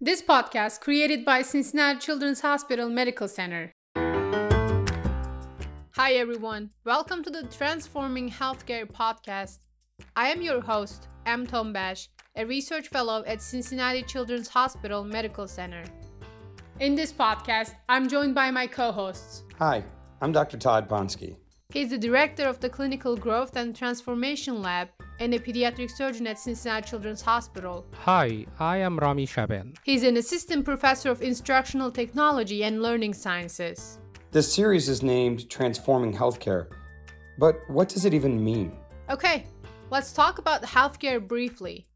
This podcast created by Cincinnati Children's Hospital Medical Center. Hi everyone. Welcome to the Transforming Healthcare podcast. I am your host, Em Tombash, a research fellow at Cincinnati Children's Hospital Medical Center. In this podcast, I'm joined by my co-hosts. Hi, I'm Dr. Todd Ponsky. He's the director of the Clinical Growth and Transformation Lab and a pediatric surgeon at Cincinnati Children's Hospital. Hi, I am Ramy Shaaban. He's an assistant professor of instructional technology and learning sciences. This series is named Transforming Healthcare, but what does it even mean? Okay, let's talk about healthcare briefly.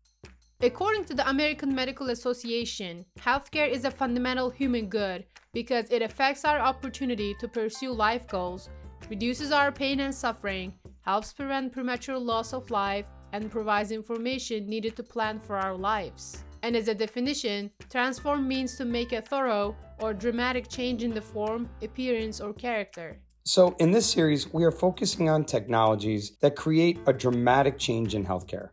According to the American Medical Association, healthcare is a fundamental human good because it affects our opportunity to pursue life goals, reduces our pain and suffering, helps prevent premature loss of life, and provides information needed to plan for our lives. And as a definition, transform means to make a thorough or dramatic change in the form, appearance, or character. So, in this series, we are focusing on technologies that create a dramatic change in healthcare.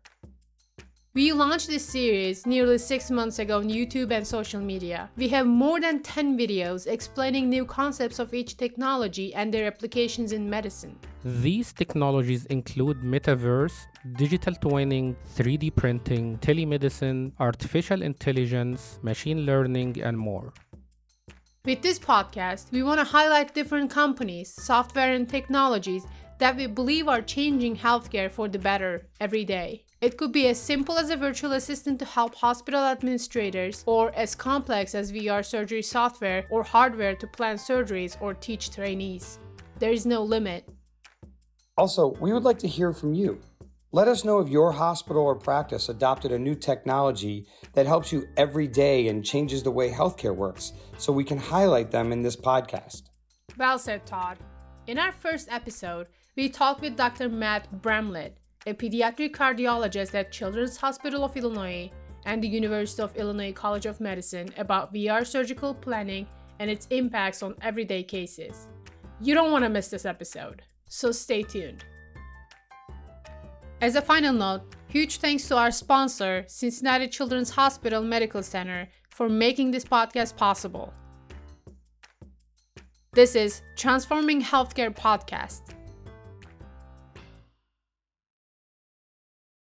We launched this series nearly six months ago on YouTube and social media. We have more than 10 videos explaining new concepts of each technology and their applications in medicine. These technologies include metaverse, digital twinning, 3D printing, telemedicine, artificial intelligence, machine learning, and more. With this podcast, we want to highlight different companies, software, and technologies that we believe are changing healthcare for the better every day. It could be as simple as a virtual assistant to help hospital administrators, or as complex as VR surgery software or hardware to plan surgeries or teach trainees. There is no limit. Also, we would like to hear from you. Let us know if your hospital or practice adopted a new technology that helps you every day and changes the way healthcare works so we can highlight them in this podcast. Well said, Todd. In our first episode, we talked with Dr. Matt Bramlet, a pediatric cardiologist at Children's Hospital of Illinois and the University of Illinois College of Medicine about VR surgical planning and its impacts on everyday cases. You don't want to miss this episode, so stay tuned. As a final note, huge thanks to our sponsor, Cincinnati Children's Hospital Medical Center, for making this podcast possible. This is Transforming Healthcare Podcast